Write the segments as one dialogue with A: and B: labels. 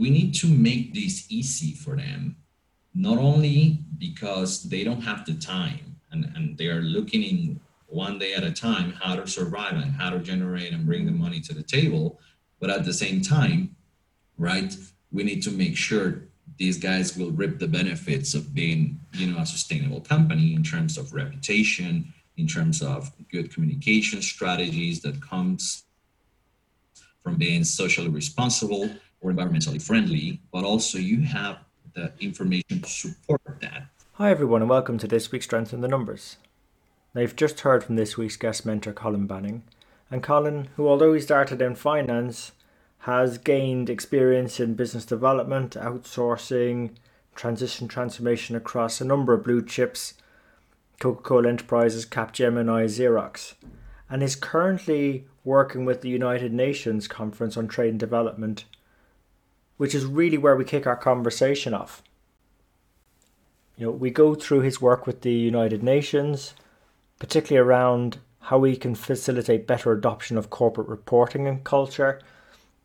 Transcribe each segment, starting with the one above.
A: We need to make this easy for them, not only because they don't have the time and, and they are looking in one day at a time how to survive and how to generate and bring the money to the table, but at the same time, right, we need to make sure these guys will reap the benefits of being, you know, a sustainable company in terms of reputation, in terms of good communication strategies that comes from being socially responsible or environmentally friendly, but also you have the information to support that.
B: Hi, everyone, and welcome to this week's Strength in the Numbers. Now, you've just heard from this week's guest mentor, Colin Banning. And Colin, who, although he started in finance, has gained experience in business development, outsourcing, transition transformation across a number of blue chips Coca Cola Enterprises, Capgemini, Xerox, and is currently working with the United Nations Conference on Trade and Development, which is really where we kick our conversation off. You know, we go through his work with the United Nations, particularly around how we can facilitate better adoption of corporate reporting and culture,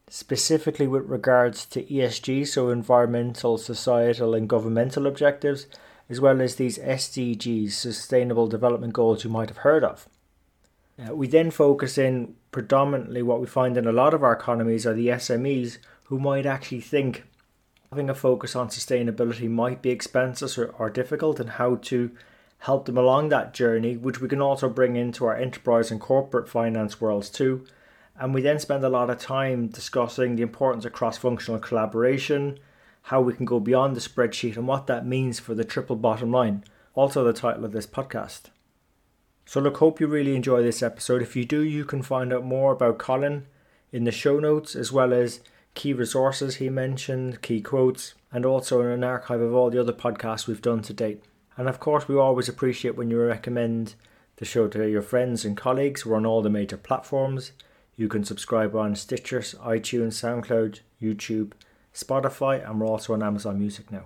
B: specifically with regards to ESG, so environmental, societal, and governmental objectives, as well as these SDGs, Sustainable Development Goals, you might have heard of. Uh, we then focus in predominantly what we find in a lot of our economies are the SMEs who might actually think having a focus on sustainability might be expensive or, or difficult and how to help them along that journey, which we can also bring into our enterprise and corporate finance worlds too. And we then spend a lot of time discussing the importance of cross functional collaboration, how we can go beyond the spreadsheet, and what that means for the triple bottom line. Also, the title of this podcast. So, look, hope you really enjoy this episode. If you do, you can find out more about Colin in the show notes, as well as key resources he mentioned, key quotes, and also an archive of all the other podcasts we've done to date. And of course, we always appreciate when you recommend the show to your friends and colleagues. We're on all the major platforms. You can subscribe on Stitcher, iTunes, SoundCloud, YouTube, Spotify, and we're also on Amazon Music now.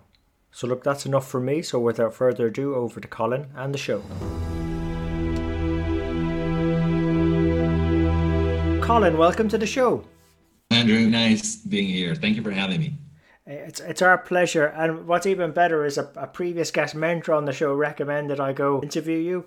B: So, look, that's enough for me. So, without further ado, over to Colin and the show. Colin, welcome to the show.
A: Andrew, nice being here. Thank you for having me.
B: It's it's our pleasure, and what's even better is a, a previous guest mentor on the show recommended I go interview you,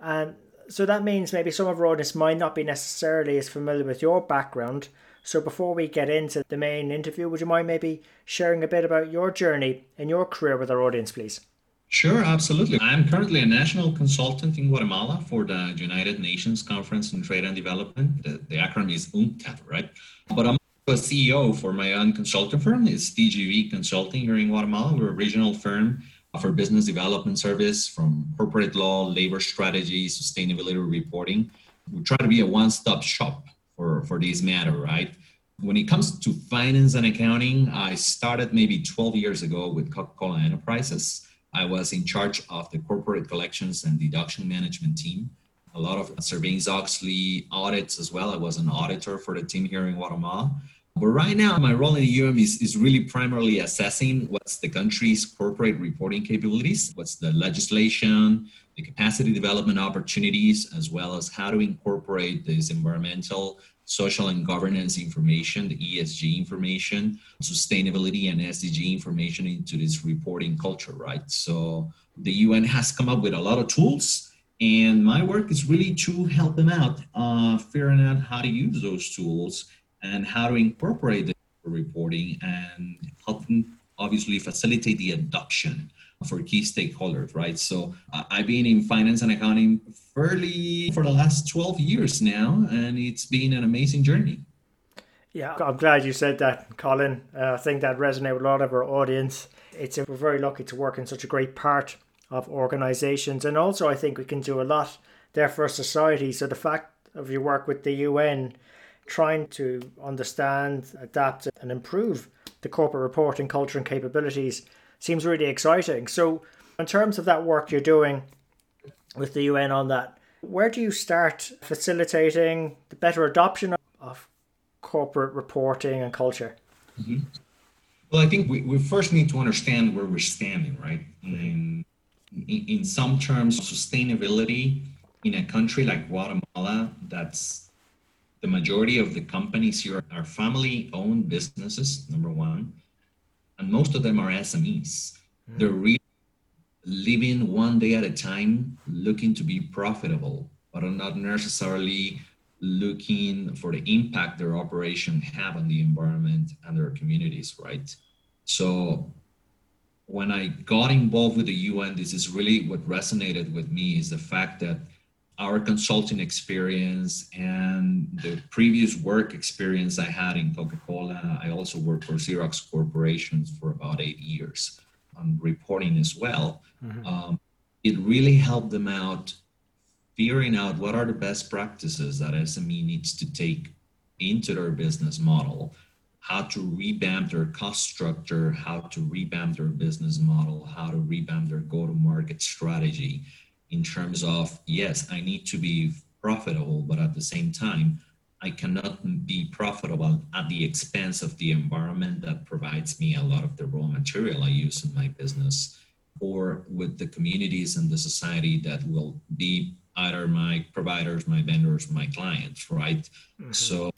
B: and so that means maybe some of our audience might not be necessarily as familiar with your background. So before we get into the main interview, would you mind maybe sharing a bit about your journey in your career with our audience, please?
A: Sure, absolutely. I'm currently a national consultant in Guatemala for the United Nations Conference on Trade and Development. The, the acronym is UNCTAD, right? But I'm a CEO for my own consulting firm. It's DGV Consulting here in Guatemala. We're a regional firm for business development service from corporate law, labor strategy, sustainability reporting. We try to be a one-stop shop for, for this matter, right? When it comes to finance and accounting, I started maybe 12 years ago with Coca-Cola Enterprises. I was in charge of the corporate collections and deduction management team. A lot of Sarbanes-Oxley audits as well. I was an auditor for the team here in Guatemala. But right now, my role in the UM is, is really primarily assessing what's the country's corporate reporting capabilities, what's the legislation, the capacity development opportunities, as well as how to incorporate this environmental, social, and governance information, the ESG information, sustainability and SDG information into this reporting culture, right? So the UN has come up with a lot of tools. And my work is really to help them out, uh, figuring out how to use those tools and how to incorporate the reporting and help them obviously facilitate the adoption for key stakeholders, right? So uh, I've been in finance and accounting fairly for the last 12 years now, and it's been an amazing journey.
B: Yeah, I'm glad you said that, Colin. Uh, I think that resonated with a lot of our audience. It's we're very lucky to work in such a great part of organizations, and also I think we can do a lot there for society. So the fact of your work with the UN trying to understand, adapt, and improve the corporate reporting culture and capabilities seems really exciting. So, in terms of that work you're doing with the UN on that, where do you start facilitating the better adoption of corporate reporting and culture?
A: Mm-hmm. Well, I think we, we first need to understand where we're standing, right? In, in, in some terms, sustainability in a country like Guatemala, that's the majority of the companies here are family owned businesses, number one. And most of them are SMEs. Mm. They're really living one day at a time, looking to be profitable, but are not necessarily looking for the impact their operation have on the environment and their communities, right? So when I got involved with the UN, this is really what resonated with me is the fact that our consulting experience and the previous work experience I had in Coca-Cola, I also worked for Xerox Corporations for about eight years on reporting as well. Mm-hmm. Um, it really helped them out figuring out what are the best practices that SME needs to take into their business model, how to revamp their cost structure, how to revamp their business model, how to revamp their go-to-market strategy in terms of yes, I need to be profitable, but at the same time, I cannot be profitable at the expense of the environment that provides me a lot of the raw material I use in my business, or with the communities and the society that will be either my providers, my vendors, my clients, right? Mm-hmm. So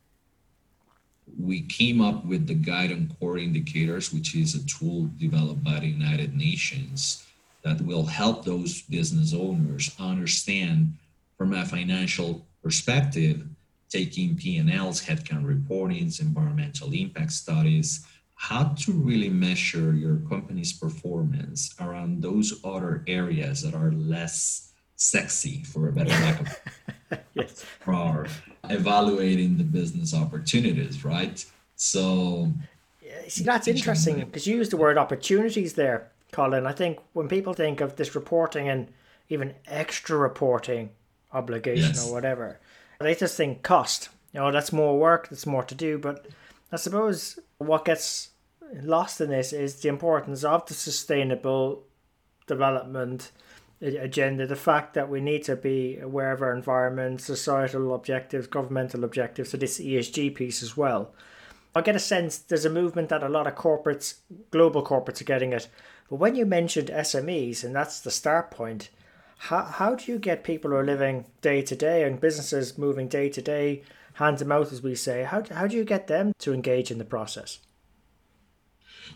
A: we came up with the guide on core indicators, which is a tool developed by the United Nations that will help those business owners understand from a financial perspective, taking P&Ls, headcount reportings, environmental impact studies, how to really measure your company's performance around those other areas that are less sexy for a better lack of yes. for evaluating the business opportunities right? So
B: see that's interesting because you used the word opportunities there colin i think when people think of this reporting and even extra reporting obligation yes. or whatever they just think cost you know that's more work that's more to do but i suppose what gets lost in this is the importance of the sustainable development agenda, the fact that we need to be aware of our environment, societal objectives, governmental objectives, so this ESG piece as well. I get a sense there's a movement that a lot of corporates, global corporates, are getting it. But when you mentioned SMEs, and that's the start point, how, how do you get people who are living day to day and businesses moving day to day, hand to mouth, as we say, how, how do you get them to engage in the process?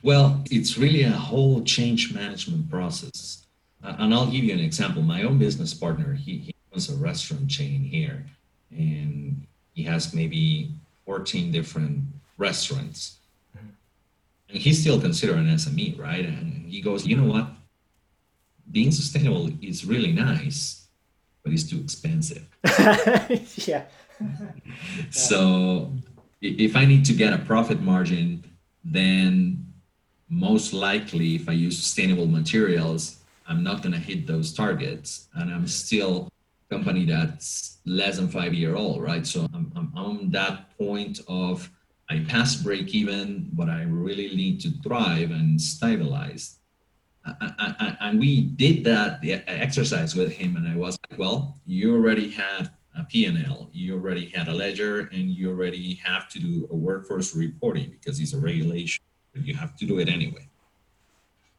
A: Well, it's really a whole change management process and I'll give you an example. My own business partner, he, he owns a restaurant chain here, and he has maybe 14 different restaurants. And he's still considered an SME, right? And he goes, you know what? Being sustainable is really nice, but it's too expensive.
B: yeah.
A: so if I need to get a profit margin, then most likely if I use sustainable materials, I'm not going to hit those targets, and I'm still a company that's less than five year old, right? So I'm, I'm on that point of I passed break even, but I really need to thrive and stabilize. And we did that exercise with him, and I was like, well, you already had a P&L, you already had a ledger, and you already have to do a workforce reporting because it's a regulation. You have to do it anyway.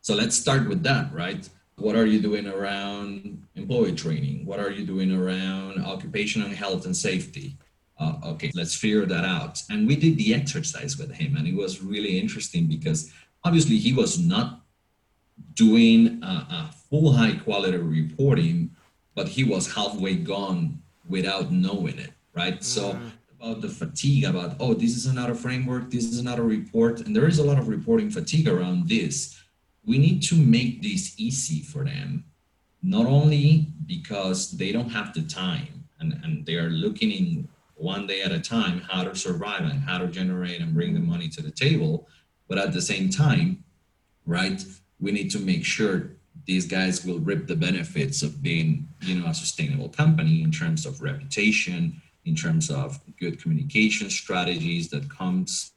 A: So let's start with that, right? what are you doing around employee training? What are you doing around occupational health and safety? Uh, okay, let's figure that out. And we did the exercise with him, and it was really interesting because obviously he was not doing a, a full high quality reporting, but he was halfway gone without knowing it, right? Mm. So about the fatigue about oh this is another framework this is another report and there is a lot of reporting fatigue around this we need to make this easy for them, not only because they don't have the time and, and they are looking in one day at a time how to survive and how to generate and bring the money to the table, but at the same time, right, we need to make sure these guys will reap the benefits of being, you know, a sustainable company in terms of reputation, in terms of good communication strategies that comes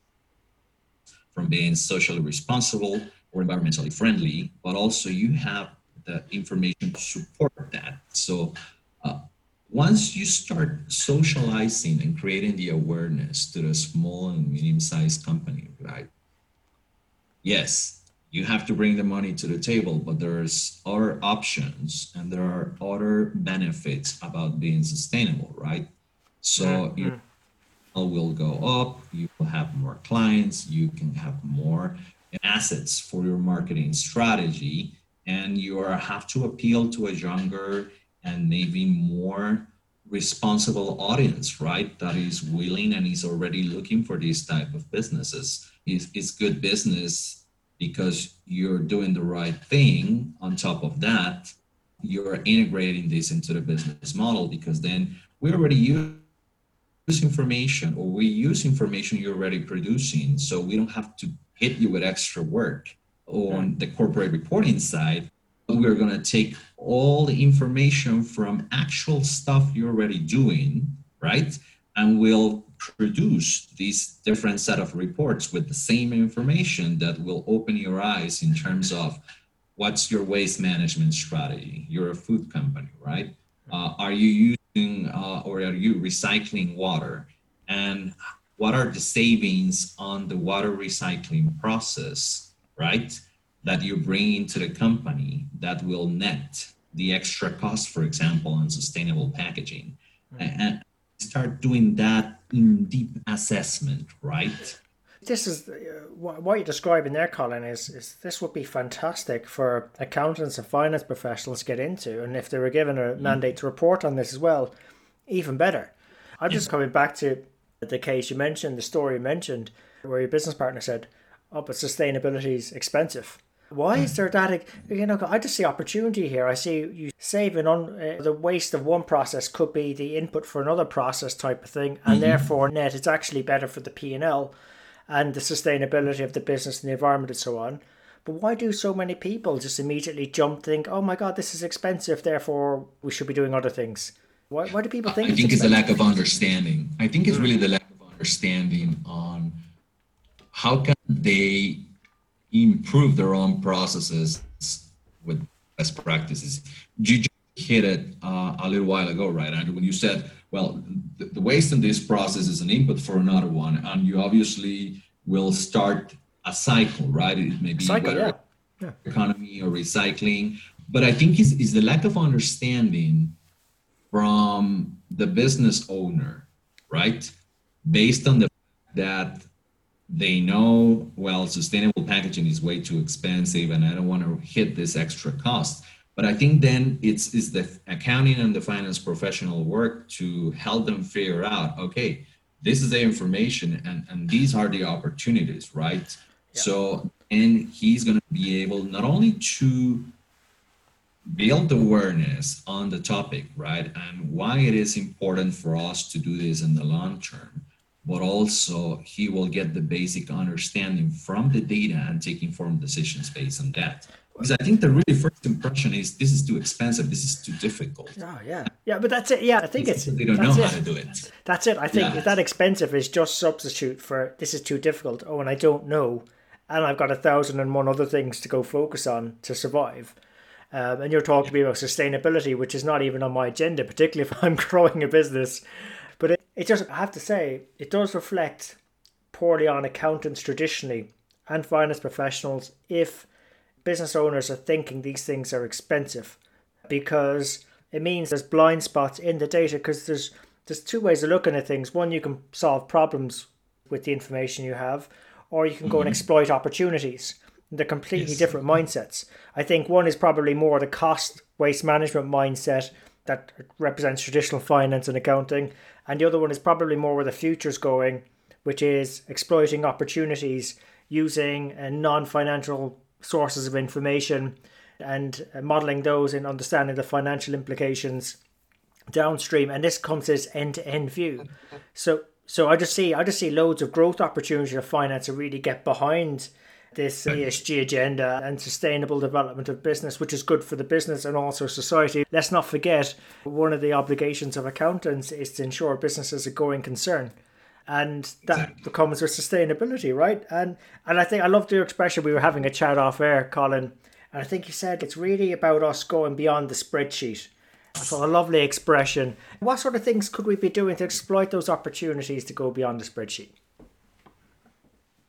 A: from being socially responsible or environmentally friendly, but also you have the information to support that. So uh, once you start socializing and creating the awareness to the small and medium-sized company, right? Yes, you have to bring the money to the table, but there's other options and there are other benefits about being sustainable, right? So mm-hmm. your will go up, you will have more clients, you can have more assets for your marketing strategy, and you are, have to appeal to a younger and maybe more responsible audience, right? That is willing and is already looking for these type of businesses. It's, it's good business because you're doing the right thing. On top of that, you're integrating this into the business model because then we already use information or we use information you're already producing so we don't have to hit you with extra work on the corporate reporting side we're going to take all the information from actual stuff you're already doing right and we'll produce these different set of reports with the same information that will open your eyes in terms of what's your waste management strategy you're a food company right uh, are you using uh, or are you recycling water? And what are the savings on the water recycling process, right? That you bring into the company that will net the extra cost, for example, on sustainable packaging. Mm-hmm. And start doing that in deep assessment, right?
B: this is uh, what you're describing there, Colin. Is is this would be fantastic for accountants and finance professionals to get into, and if they were given a mm. mandate to report on this as well, even better. I'm just coming back to the case you mentioned, the story you mentioned, where your business partner said, "Oh, but sustainability is expensive." Why is there that? You know, I just see opportunity here. I see you saving on uh, the waste of one process could be the input for another process type of thing, and mm-hmm. therefore net it's actually better for the P and L and the sustainability of the business and the environment and so on. But why do so many people just immediately jump, think, oh my God, this is expensive, therefore we should be doing other things? Why, why do people think
A: I think it's, it's a lack of understanding. I think it's really the lack of understanding on how can they improve their own processes with best practices. You hit it uh, a little while ago, right, Andrew, when you said, well, the, the, waste in this process is an input for another one, and you obviously will start a cycle, right? It may be cycle, yeah. Yeah. economy or recycling, but I think is is the lack of understanding from the business owner, right? Based on the that they know well sustainable packaging is way too expensive and i don't want to hit this extra cost but I think then it's, it's the accounting and the finance professional work to help them figure out, okay, this is the information and, and these are the opportunities, right? Yeah. So, and he's going to be able not only to build awareness on the topic, right? And why it is important for us to do this in the long term, but also he will get the basic understanding from the data and take informed decisions based on that because I think the really first impression is this is too expensive, this is too difficult.
B: Oh yeah, yeah, but that's it. Yeah, I think it's,
A: they don't know
B: it.
A: how to do it.
B: That's it. I think yeah. that expensive is just substitute for this is too difficult. Oh, and I don't know, and I've got a thousand and one other things to go focus on to survive. Um, and you're talking to me about sustainability, which is not even on my agenda, particularly if I'm growing a business. It, just, I have to say, it does reflect poorly on accountants traditionally and finance professionals if business owners are thinking these things are expensive because it means there's blind spots in the data because there's there's two ways of looking at things. One, you can solve problems with the information you have, or you can go mm-hmm. and exploit opportunities. They're completely yes. different mindsets. I think one is probably more the cost waste management mindset that represents traditional finance and accounting, and the other one is probably more where the future's going, which is exploiting opportunities using a non-financial sources of information and uh, modeling those and understanding the financial implications downstream. And this comes as end-to-end view. So so i just see i just see loads of growth opportunity of finance to really get behind this ESG agenda and sustainable development of business, which is good for the business and also society. Let's not forget one of the obligations of accountants is to ensure business is a going concern. And that exactly. comes with sustainability, right? And and I think I love your expression. We were having a chat off air, Colin, and I think you said it's really about us going beyond the spreadsheet. So a lovely expression. What sort of things could we be doing to exploit those opportunities to go beyond the spreadsheet?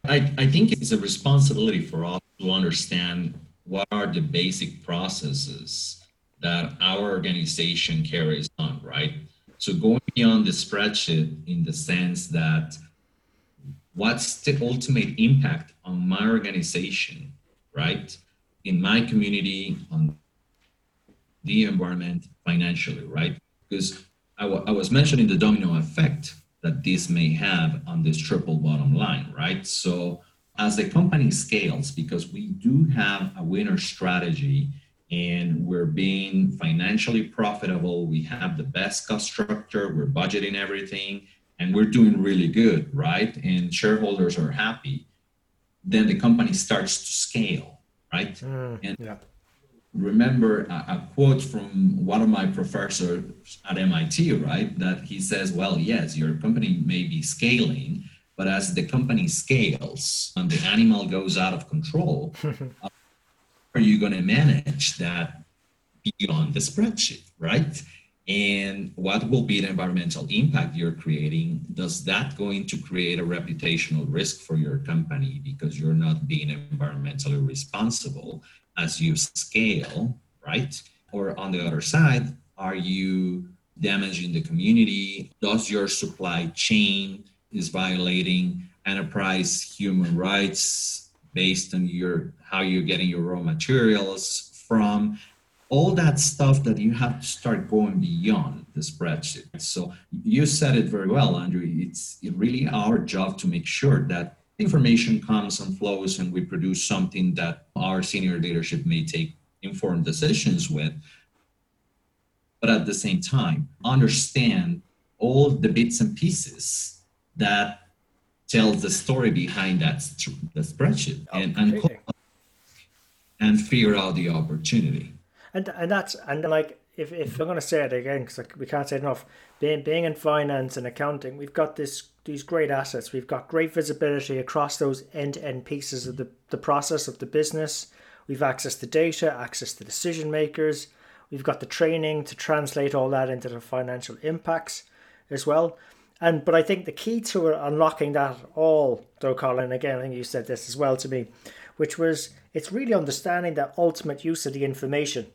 A: I, I think it's a responsibility for us to understand what are the basic processes that our organization carries on, right? So going beyond the spreadsheet in the sense that what's the ultimate impact on my organization, right? In my community, on the environment, financially, right? Because I, w- I was mentioning the domino effect that this may have on this triple bottom line, right? So as the company scales, because we do have a winner strategy and we're being financially profitable, we have the best cost structure, we're budgeting everything, and we're doing really good, right? And shareholders are happy, then the company starts to scale, right? Mm, and yeah remember a, a, quote from one of my professors at MIT, right? That he says, well, yes, your company may be scaling, but as the company scales and the animal goes out of control, how are you going to manage that beyond the spreadsheet, right? And what will be the environmental impact you're creating? Does that going to create a reputational risk for your company because you're not being environmentally responsible? As you scale, right? Or on the other side, are you damaging the community? Does your supply chain is violating enterprise human rights based on your how you're getting your raw materials from? All that stuff that you have to start going beyond the spreadsheet. So you said it very well, Andrew. It's really our job to make sure that information comes and flows and we produce something that our senior leadership may take informed decisions with but at the same time understand all the bits and pieces that tells the story behind that the spreadsheet oh, and and, and figure out the opportunity.
B: And and that's and like if, if I'm going to say it again because we can't say enough being being in finance and accounting we've got this these great assets. We've got great visibility across those end to end pieces of the, the process of the business. We've access to data, access to decision makers. We've got the training to translate all that into the financial impacts as well. And but I think the key to unlocking that all, though, Colin, again, I think you said this as well to me, which was it's really understanding the ultimate use of the information,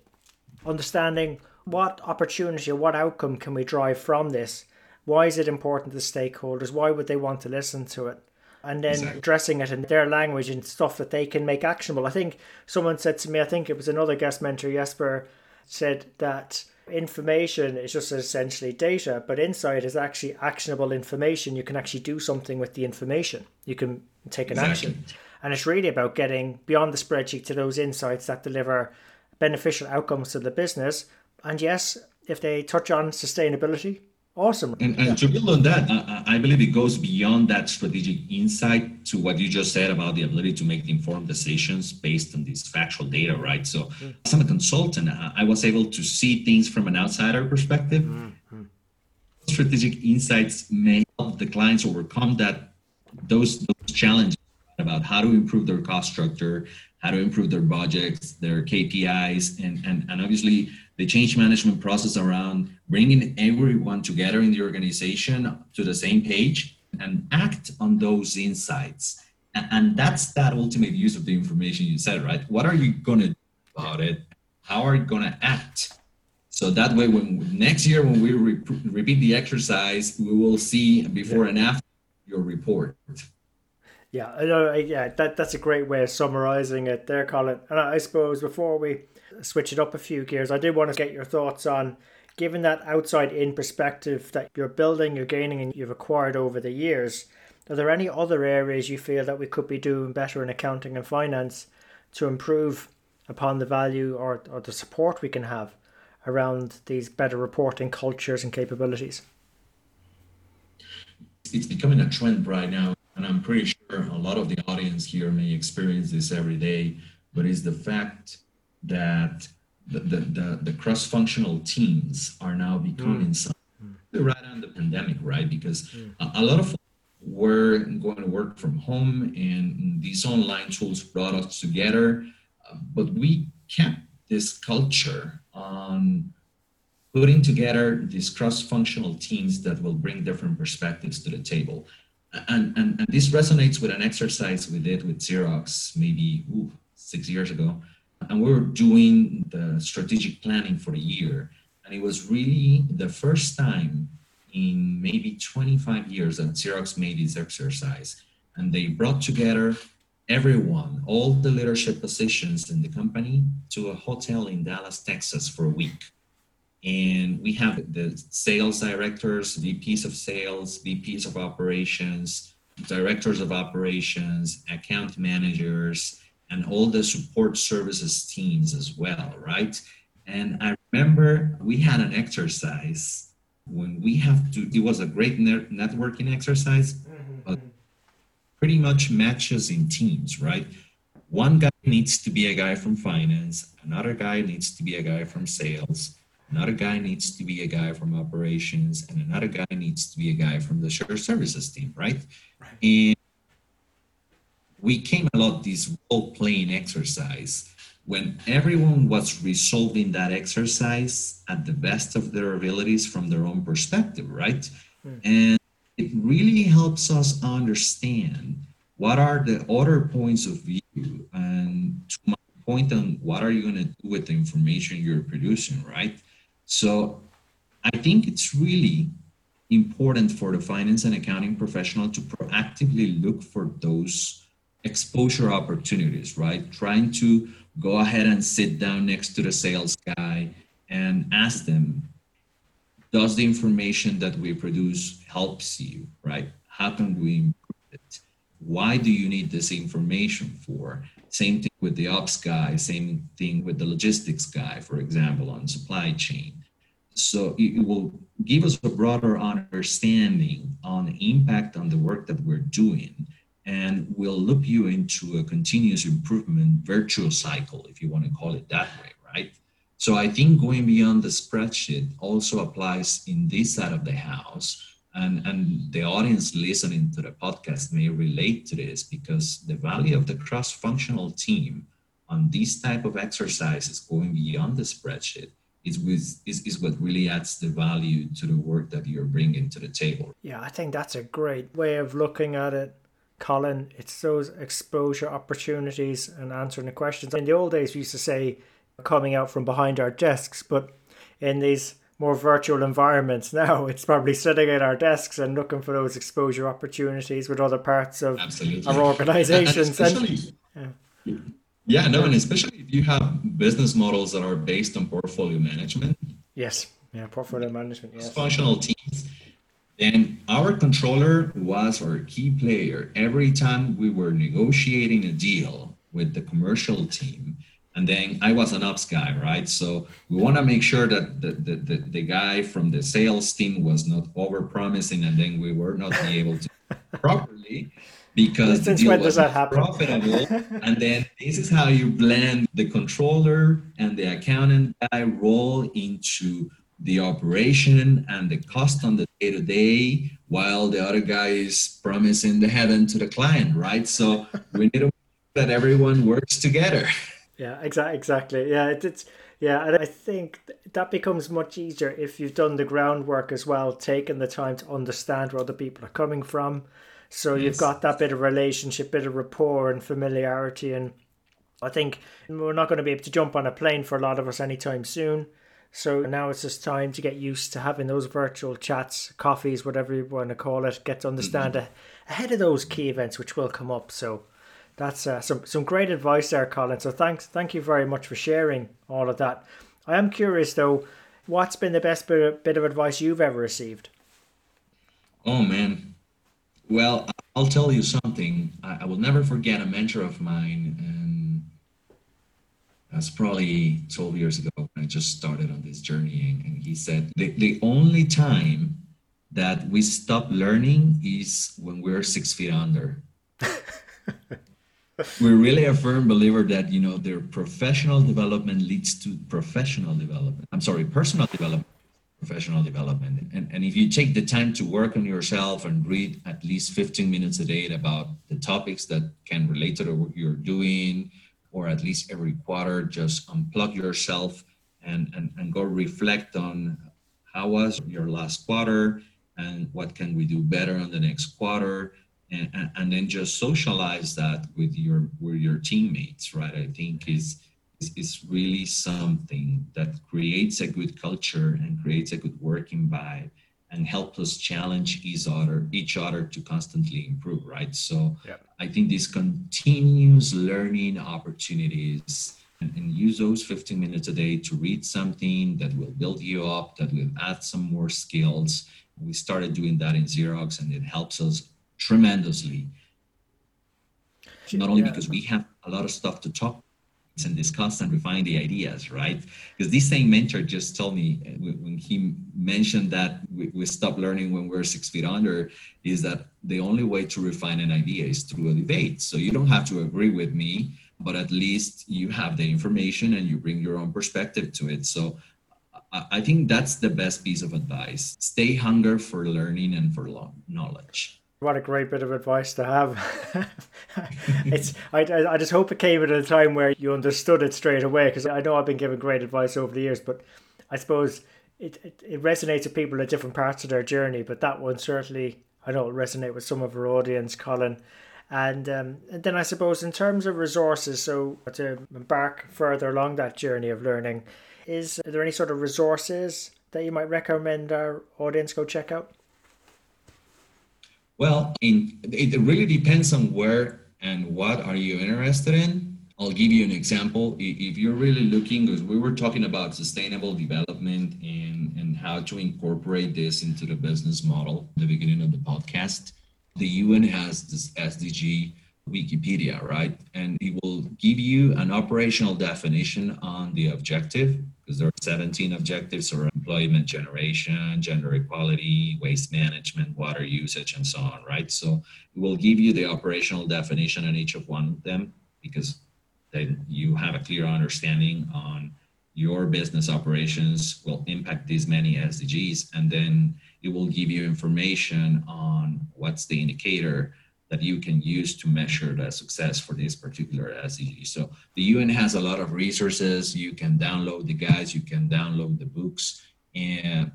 B: understanding what opportunity or what outcome can we drive from this why is it important to stakeholders? Why would they want to listen to it? And then exactly. addressing it in their language and stuff that they can make actionable. I think someone said to me, I think it was another guest mentor, Jesper, said that information is just essentially data, but insight is actually actionable information. You can actually do something with the information. You can take an exactly. action. And it's really about getting beyond the spreadsheet to those insights that deliver beneficial outcomes to the business. And yes, if they touch on sustainability, Awesome.
A: And, and to build on that, I, I, believe it goes beyond that strategic insight to what you just said about the ability to make informed decisions based on this factual data, right? So, mm-hmm. as a consultant, I was able to see things from an outsider perspective. Mm-hmm. Strategic insights may help the clients overcome that those, those challenges about how to improve their cost structure, how to improve their budgets, their KPIs, and, and, and obviously the change management process around bringing everyone together in the organization to the same page and act on those insights. And that's that ultimate use of the information you said, right? What are you going to do about it? How are you going to act? So that way, when next year when we re- repeat the exercise, we will see before and after your report.
B: Yeah, I know. Yeah, that that's a great way of summarizing it there, Colin. And I suppose before we switch it up a few gears, I did want to get your thoughts on, given that outside in perspective that you're building, you're gaining, and you've acquired over the years. Are there any other areas you feel that we could be doing better in accounting and finance to improve upon the value or, or the support we can have around these better reporting cultures and capabilities?
A: It's becoming a trend right now and I'm pretty sure a lot of the audience here may experience this every day, but is the fact that the, the, the, the cross-functional teams are now becoming mm. something right on the pandemic, right? Because mm. a, a, lot of were going to work from home and these online tools brought us together, uh, but we kept this culture on putting together these cross-functional teams that will bring different perspectives to the table. And, and, and this resonates with an exercise we did with Xerox maybe ooh, six years ago. And we were doing the strategic planning for the year. And it was really the first time in maybe 25 years that Xerox made this exercise. And they brought together everyone, all the leadership positions in the company, to a hotel in Dallas, Texas for a week. And we have the sales directors, VPs of sales, VPs of operations, directors of operations, account managers, and all the support services teams as well, right? And I remember we had an exercise when we have to, it was a great networking exercise, mm-hmm. but pretty much matches in teams, right? One guy needs to be a guy from finance, another guy needs to be a guy from sales, another guy needs to be a guy from operations, and another guy needs to be a guy from the shared services team, right? right. And we came a lot this role playing exercise when everyone was resolving that exercise at the best of their abilities from their own perspective, right? Mm. And it really helps us understand what are the other points of view and to my point on what are you going to do with the information you're producing, right? So I think it's really important for the finance and accounting professional to proactively look for those exposure opportunities, right? Trying to go ahead and sit down next to the sales guy and ask them, does the information that we produce helps you, right? How can we improve it? Why do you need this information for? Same thing with the ops guy, same thing with the logistics guy, for example, on supply chain. So it will give us a broader understanding on impact on the work that we're doing and will loop you into a continuous improvement virtual cycle, if you want to call it that way, right? So I think going beyond the spreadsheet also applies in this side of the house. And, and the audience listening to the podcast may relate to this because the value of the cross-functional team on these type of exercises going beyond the spreadsheet is, with, is, is what really adds the value to the work that you're bringing to the table.
B: Yeah, I think that's a great way of looking at it. Colin, it's those exposure opportunities and answering the questions. In the old days, we used to say coming out from behind our desks, but in these more virtual environments now, it's probably sitting at our desks and looking for those exposure opportunities with other parts of Absolutely. our organizations.
A: and, yeah. yeah, no, and especially if you have business models that are based on portfolio management.
B: Yes, yeah, portfolio management. Yes.
A: Functional teams and our controller was our key player every time we were negotiating a deal with the commercial team. And then I was an ops guy, right? So we want to make sure that the, the, the, the guy from the sales team was not over promising and then we were not able to properly because
B: the deal was
A: profitable. and then this is how you blend the controller and the accountant guy role into the operation and the cost on the day to day while the other guy is promising the heaven to the client right? So we need to that everyone works together.
B: Yeah exactly exactly. Yeah it, it's yeah and i think that becomes much easier if you've done the groundwork as well taken the time to understand where other people are coming from. So yes. you've got that bit of relationship bit of rapport and familiarity and i think we're not going to be able to jump on a plane for a lot of us anytime soon so now it's just time to get used to having those virtual chats, coffees, whatever you want to call it, get to understand mm-hmm. ahead of those key events which will come up. So that's uh, some some great advice there, Colin. So thanks, thank you very much for sharing all of that. I am curious though, what's been the best bit of, bit of advice you've ever received?
A: Oh man, well I'll tell you something. I, I will never forget a mentor of mine, and that's probably 12 years ago when I just started on this journey. And he said, the, the only time that we stop learning is when we're six feet under. we're really a firm believer that you know their professional development leads to professional development. I'm sorry, personal development, professional development. And, and if you take the time to work on yourself and read at least 15 minutes a day about the topics that can relate to the work you're doing, or at least every quarter, just unplug yourself and, and, and go reflect on how was your last quarter and what can we do better on the next quarter. And, and, and then just socialize that with your with your teammates right? I think is, is is really something that creates a good culture and creates a good working vibe and help us challenge each other each other to constantly improve right so yeah. i think these continuous learning opportunities and, and, use those 15 minutes a day to read something that will build you up that will add some more skills we started doing that in xerox and it helps us tremendously not only yeah. because we have a lot of stuff to talk and discuss and refine the ideas, right? Because this same mentor just told me uh, when he mentioned that we, we stop learning when we're six feet under, is that the only way to refine an idea is through a debate. So you don't have to agree with me, but at least you have the information and you bring your own perspective to it. So I think that's the best piece of advice. Stay hunger for learning and for knowledge.
B: What a great bit of advice to have. it's I, I just hope it came at a time where you understood it straight away because I know I've been given great advice over the years, but I suppose it, it, it resonates with people at different parts of their journey. But that one certainly I know will resonate with some of our audience, Colin. And, um, and then I suppose in terms of resources, so to embark further along that journey of learning, is there any sort of resources that you might recommend our audience go check out?
A: Well, in, it really depends on where and what are you interested in. I'll give you an example. If you're really looking, because we were talking about sustainable development and, and how to incorporate this into the business model the beginning of the podcast, the UN has this SDG Wikipedia, right? And it will give you an operational definition on the objective because there are 17 objectives or employment generation, gender equality, waste management, water usage, and so on, right? So it will give you the operational definition on each of one of them because then you have a clear understanding on your business operations will impact these many SDGs, and then it will give you information on what's the indicator that you can use to measure the success for this particular SDG. So the UN has a lot of resources. You can download the guides, you can download the books, and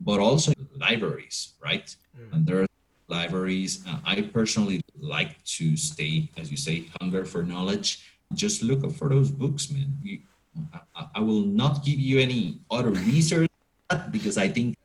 A: but also libraries, right? Mm. And there are libraries. Uh, I personally like to stay, as you say, hunger for knowledge. Just look up for those books, man. You, I, I, will not give you any other research because I think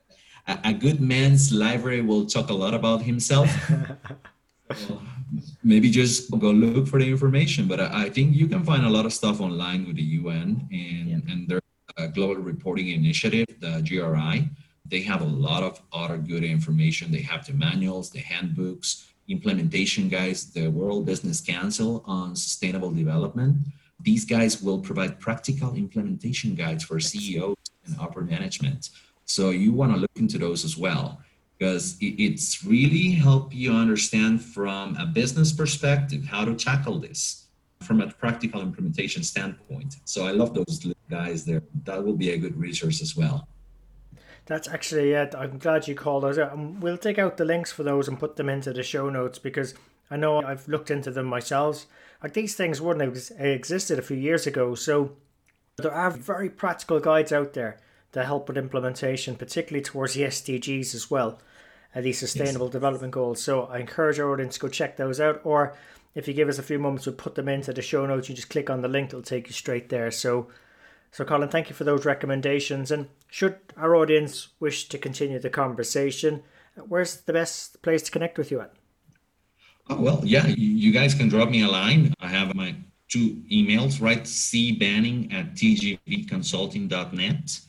A: a, a good man's library will talk a lot about himself. maybe just go look for the information. But I, I, think you can find a lot of stuff online with the UN and, yeah. and their uh, Global Reporting Initiative, the GRI. They have a lot of other good information. They have the manuals, the handbooks, implementation guides, the World Business Council on sustainable development. These guys will provide practical implementation guides for CEOs and upper management. So you want to look into those as well because it's really help you understand from a business perspective how to tackle this from a practical implementation standpoint. So I love those guys there. That will be a good resource as well.
B: That's actually it. I'm glad you called out. And we'll take out the links for those and put them into the show notes because I know I've looked into them myself. Like these things wouldn't have existed a few years ago. So there are very practical guides out there to help with implementation, particularly towards the SDGs as well, uh, these sustainable yes. development goals. So I encourage our audience to go check those out. Or if you give us a few moments, we'll put them into the show notes. You just click on the link, it'll take you straight there. So, so Colin, thank you for those recommendations. And should our audience wish to continue the conversation, where's the best place to connect with you at?
A: Oh, well, yeah, you guys can drop me a line. I have my two emails, right? cbanning at tgvconsulting.net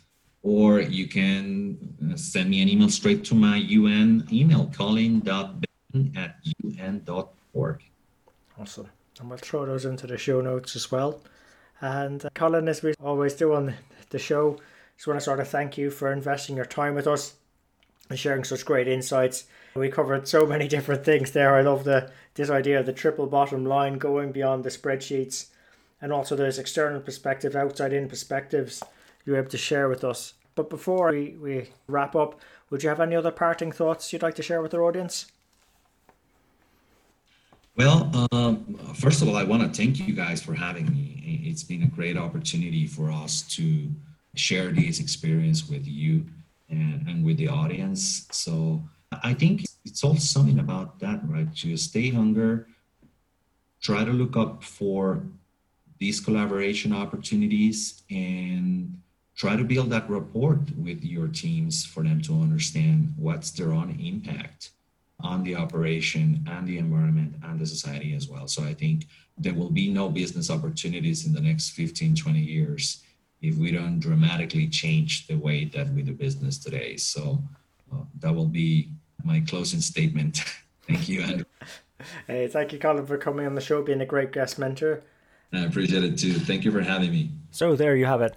A: or you can uh, send me an email straight to my UN email, colin.ben at un.org.
B: Awesome. And we'll throw those into the show notes as well. And uh, Colin, as we always do on the show, just want to sort of thank you for investing your time with us and sharing such great insights. We covered so many different things there. I love the this idea of the triple bottom line going beyond the spreadsheets and also those external perspective, outside in perspectives you're able to share with us. But before we, we wrap up, would you have any other parting thoughts you'd like to share with our audience?
A: Well, um, first of all, I want to thank you guys for having me. It's been a great opportunity for us to share this experience with you and, and with the audience. So I think it's all something about that, right? To stay hunger, try to look up for these collaboration opportunities and try to build that rapport with your teams for them to understand what's their own impact on the operation and the environment and the society as well. So I think there will be no business opportunities in the next 15, 20 years if we don't dramatically change the way that we do business today. So uh, that will be my closing statement. thank you, Andrew.
B: Hey, thank you, Colin, for coming on the show, being a great guest mentor.
A: I appreciate it too. Thank you for having me.
B: So there you have it.